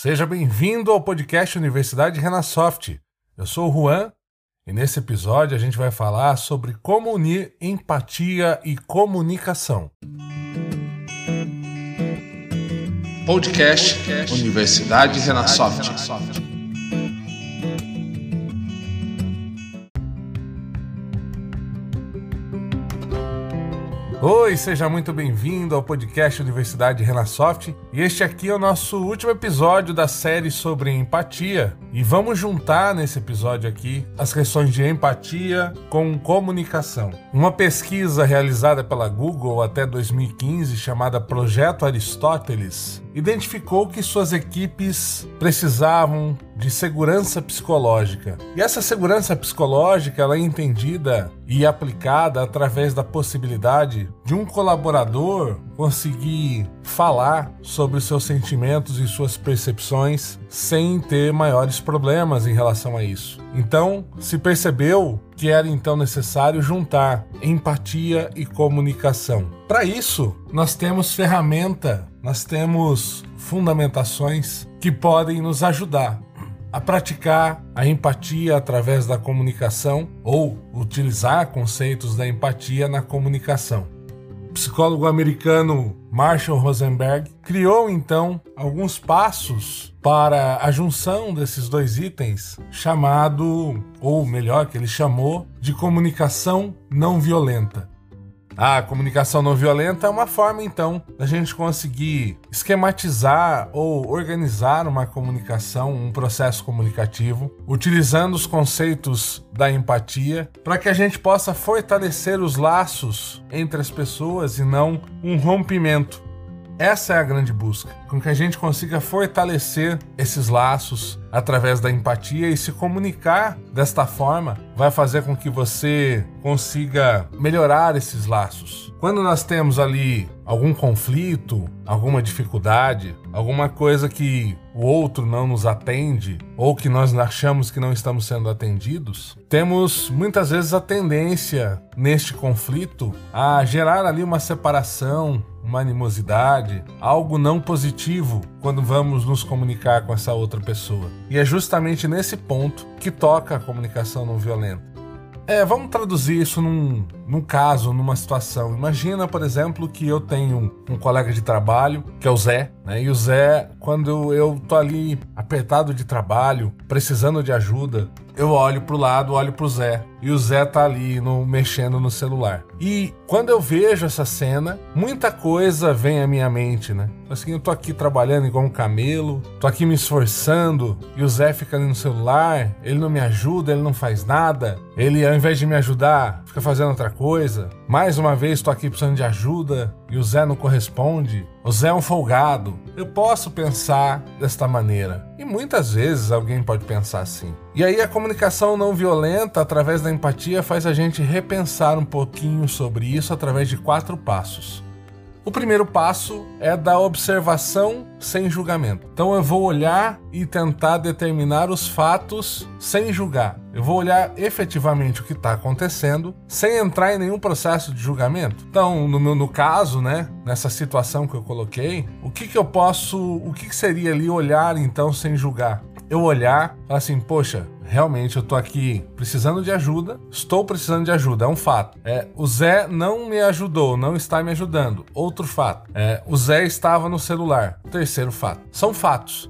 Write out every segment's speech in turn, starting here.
Seja bem-vindo ao podcast Universidade Renasoft. Eu sou o Juan e nesse episódio a gente vai falar sobre como unir empatia e comunicação. Podcast Universidade Renasoft. Oi, seja muito bem-vindo ao podcast Universidade Renasoft. E este aqui é o nosso último episódio da série sobre empatia. E vamos juntar nesse episódio aqui as questões de empatia com comunicação. Uma pesquisa realizada pela Google até 2015, chamada Projeto Aristóteles, identificou que suas equipes precisavam de segurança psicológica. E essa segurança psicológica ela é entendida e aplicada através da possibilidade de um colaborador conseguir falar sobre seus sentimentos e suas percepções sem ter maiores problemas em relação a isso. Então, se percebeu que era então necessário juntar empatia e comunicação. Para isso, nós temos ferramenta, nós temos fundamentações que podem nos ajudar a praticar a empatia através da comunicação ou utilizar conceitos da empatia na comunicação. Psicólogo americano Marshall Rosenberg criou então alguns passos para a junção desses dois itens, chamado, ou melhor, que ele chamou de comunicação não violenta. A comunicação não violenta é uma forma, então, da gente conseguir esquematizar ou organizar uma comunicação, um processo comunicativo, utilizando os conceitos da empatia, para que a gente possa fortalecer os laços entre as pessoas e não um rompimento. Essa é a grande busca, com que a gente consiga fortalecer esses laços através da empatia e se comunicar desta forma vai fazer com que você consiga melhorar esses laços. Quando nós temos ali algum conflito, alguma dificuldade, alguma coisa que o outro não nos atende ou que nós achamos que não estamos sendo atendidos, temos muitas vezes a tendência neste conflito a gerar ali uma separação, uma animosidade, algo não positivo quando vamos nos comunicar com essa outra pessoa. E é justamente nesse ponto que toca a comunicação não violenta. É, vamos traduzir isso num, num caso, numa situação. Imagina, por exemplo, que eu tenho um, um colega de trabalho, que é o Zé, né? E o Zé, quando eu tô ali apertado de trabalho, precisando de ajuda, eu olho pro lado, olho pro Zé. E o Zé tá ali no, mexendo no celular. E quando eu vejo essa cena, muita coisa vem à minha mente, né? Assim, eu tô aqui trabalhando igual um camelo, tô aqui me esforçando, e o Zé fica ali no celular, ele não me ajuda, ele não faz nada. Ele, ao invés de me ajudar, fica fazendo outra coisa. Mais uma vez, tô aqui precisando de ajuda, e o Zé não corresponde. O Zé é um folgado. Eu posso pensar desta maneira. E muitas vezes alguém pode pensar assim. E aí a comunicação não violenta, através da empatia, faz a gente repensar um pouquinho sobre isso através de quatro passos. O primeiro passo é da observação sem julgamento. Então eu vou olhar e tentar determinar os fatos sem julgar. Eu vou olhar efetivamente o que está acontecendo sem entrar em nenhum processo de julgamento. Então, no, no caso, né, nessa situação que eu coloquei, o que, que eu posso, o que, que seria ali olhar então sem julgar? Eu olhar, falar assim, poxa, realmente eu tô aqui precisando de ajuda, estou precisando de ajuda, é um fato. É, o Zé não me ajudou, não está me ajudando. Outro fato. É, o Zé estava no celular. Terceiro fato. São fatos.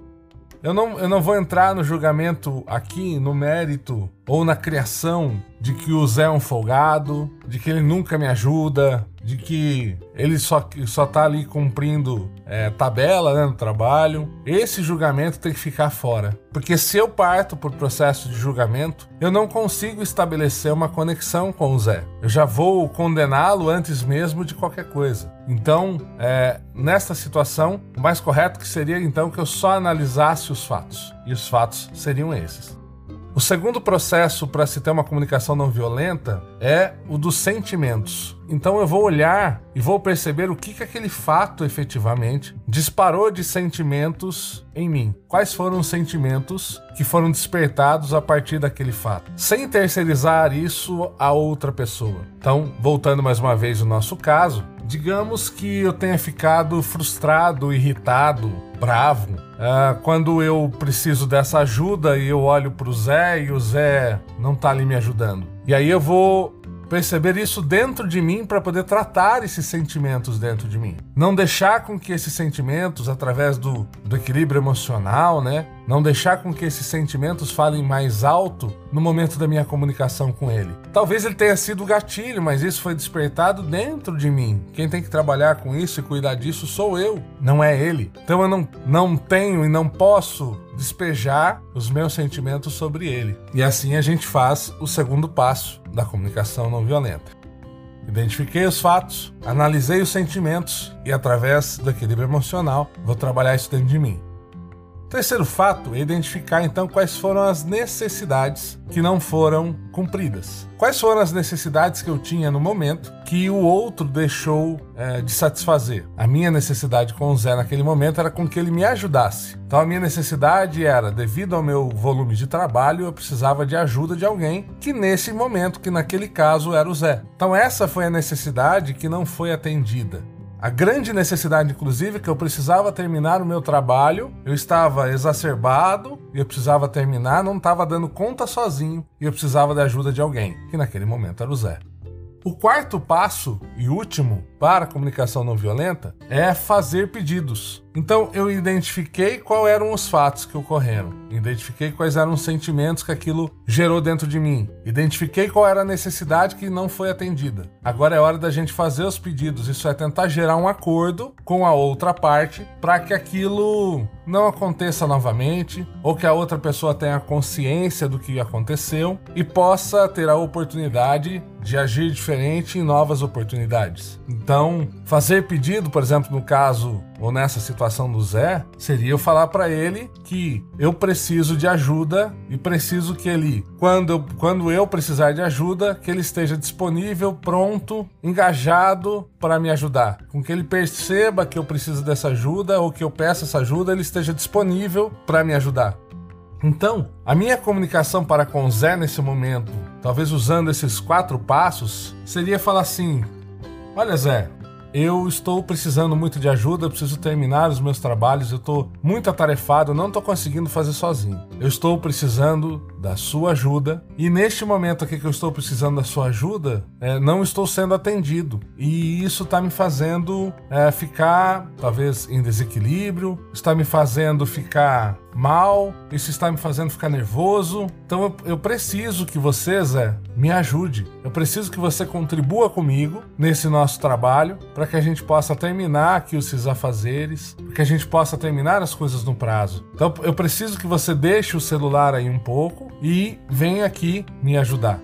Eu não, eu não vou entrar no julgamento aqui, no mérito ou na criação de que o Zé é um folgado, de que ele nunca me ajuda, de que ele só, só tá ali cumprindo é, tabela né, no trabalho. Esse julgamento tem que ficar fora. Porque se eu parto por processo de julgamento, eu não consigo estabelecer uma conexão com o Zé. Eu já vou condená-lo antes mesmo de qualquer coisa. Então, é, nesta situação, o mais correto que seria então que eu só analisasse os fatos. E os fatos seriam esses. O segundo processo para se ter uma comunicação não violenta é o dos sentimentos. Então eu vou olhar e vou perceber o que, que aquele fato efetivamente disparou de sentimentos em mim. Quais foram os sentimentos que foram despertados a partir daquele fato, sem terceirizar isso a outra pessoa. Então, voltando mais uma vez ao nosso caso, digamos que eu tenha ficado frustrado, irritado, bravo, uh, quando eu preciso dessa ajuda e eu olho para o Zé e o Zé não tá ali me ajudando. E aí eu vou perceber isso dentro de mim para poder tratar esses sentimentos dentro de mim. Não deixar com que esses sentimentos, através do, do equilíbrio emocional, né? Não deixar com que esses sentimentos falem mais alto no momento da minha comunicação com ele. Talvez ele tenha sido o gatilho, mas isso foi despertado dentro de mim. Quem tem que trabalhar com isso e cuidar disso sou eu, não é ele. Então eu não, não tenho e não posso despejar os meus sentimentos sobre ele. E assim a gente faz o segundo passo da comunicação não violenta. Identifiquei os fatos, analisei os sentimentos e, através do equilíbrio emocional, vou trabalhar isso dentro de mim. Terceiro fato é identificar então quais foram as necessidades que não foram cumpridas. Quais foram as necessidades que eu tinha no momento que o outro deixou é, de satisfazer? A minha necessidade com o Zé naquele momento era com que ele me ajudasse. Então a minha necessidade era, devido ao meu volume de trabalho, eu precisava de ajuda de alguém que nesse momento, que naquele caso era o Zé. Então essa foi a necessidade que não foi atendida. A grande necessidade, inclusive, é que eu precisava terminar o meu trabalho, eu estava exacerbado e eu precisava terminar, não estava dando conta sozinho e eu precisava da ajuda de alguém, que naquele momento era o Zé. O quarto passo e último para a comunicação não violenta é fazer pedidos. Então eu identifiquei quais eram os fatos que ocorreram, identifiquei quais eram os sentimentos que aquilo gerou dentro de mim, identifiquei qual era a necessidade que não foi atendida. Agora é hora da gente fazer os pedidos, isso é tentar gerar um acordo com a outra parte para que aquilo não aconteça novamente ou que a outra pessoa tenha consciência do que aconteceu e possa ter a oportunidade de agir diferente em novas oportunidades. Então, fazer pedido, por exemplo, no caso ou nessa situação do Zé, seria eu falar para ele que eu preciso de ajuda e preciso que ele, quando eu, quando eu precisar de ajuda, que ele esteja disponível, pronto, engajado para me ajudar. Com que ele perceba que eu preciso dessa ajuda ou que eu peço essa ajuda, ele esteja disponível para me ajudar. Então, a minha comunicação para com o Zé nesse momento, talvez usando esses quatro passos, seria falar assim: Olha, Zé, eu estou precisando muito de ajuda, preciso terminar os meus trabalhos, eu estou muito atarefado, não estou conseguindo fazer sozinho. Eu estou precisando da sua ajuda e neste momento aqui que eu estou precisando da sua ajuda, é, não estou sendo atendido e isso está me fazendo é, ficar talvez em desequilíbrio, está me fazendo ficar mal, isso está me fazendo ficar nervoso. Então eu, eu, preciso que você, Zé, me ajude. Eu preciso que você contribua comigo nesse nosso trabalho para que a gente possa terminar aqui os afazeres, para que a gente possa terminar as coisas no prazo. Então eu preciso que você deixe o celular aí um pouco e venha aqui me ajudar.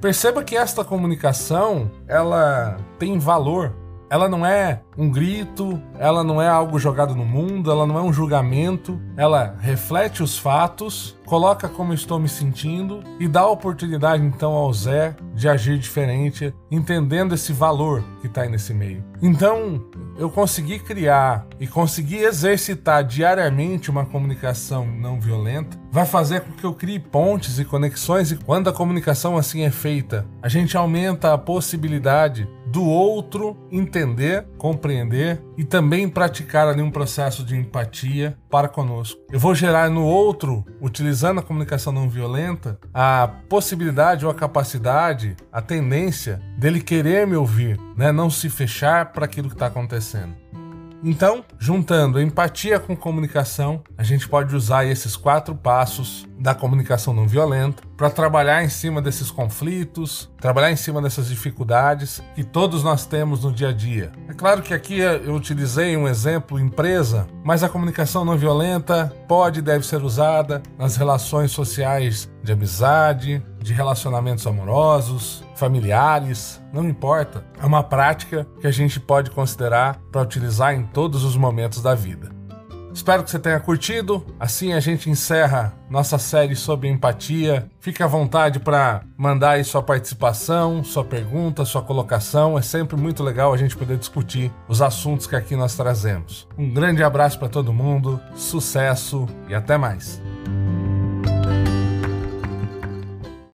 Perceba que esta comunicação, ela tem valor ela não é um grito, ela não é algo jogado no mundo, ela não é um julgamento, ela reflete os fatos, coloca como estou me sentindo e dá a oportunidade então ao Zé de agir diferente, entendendo esse valor que está aí nesse meio. Então, eu consegui criar e consegui exercitar diariamente uma comunicação não violenta, vai fazer com que eu crie pontes e conexões e quando a comunicação assim é feita, a gente aumenta a possibilidade do outro entender, compreender e também praticar ali um processo de empatia para conosco. Eu vou gerar no outro, utilizando a comunicação não violenta, a possibilidade ou a capacidade, a tendência dele querer me ouvir, né? não se fechar para aquilo que está acontecendo. Então, juntando empatia com comunicação, a gente pode usar esses quatro passos da comunicação não violenta para trabalhar em cima desses conflitos, trabalhar em cima dessas dificuldades que todos nós temos no dia a dia. É claro que aqui eu utilizei um exemplo empresa, mas a comunicação não violenta pode e deve ser usada nas relações sociais de amizade, de relacionamentos amorosos, familiares, não importa. É uma prática que a gente pode considerar para utilizar em todos os momentos da vida. Espero que você tenha curtido. Assim a gente encerra nossa série sobre empatia. Fique à vontade para mandar aí sua participação, sua pergunta, sua colocação. É sempre muito legal a gente poder discutir os assuntos que aqui nós trazemos. Um grande abraço para todo mundo, sucesso e até mais.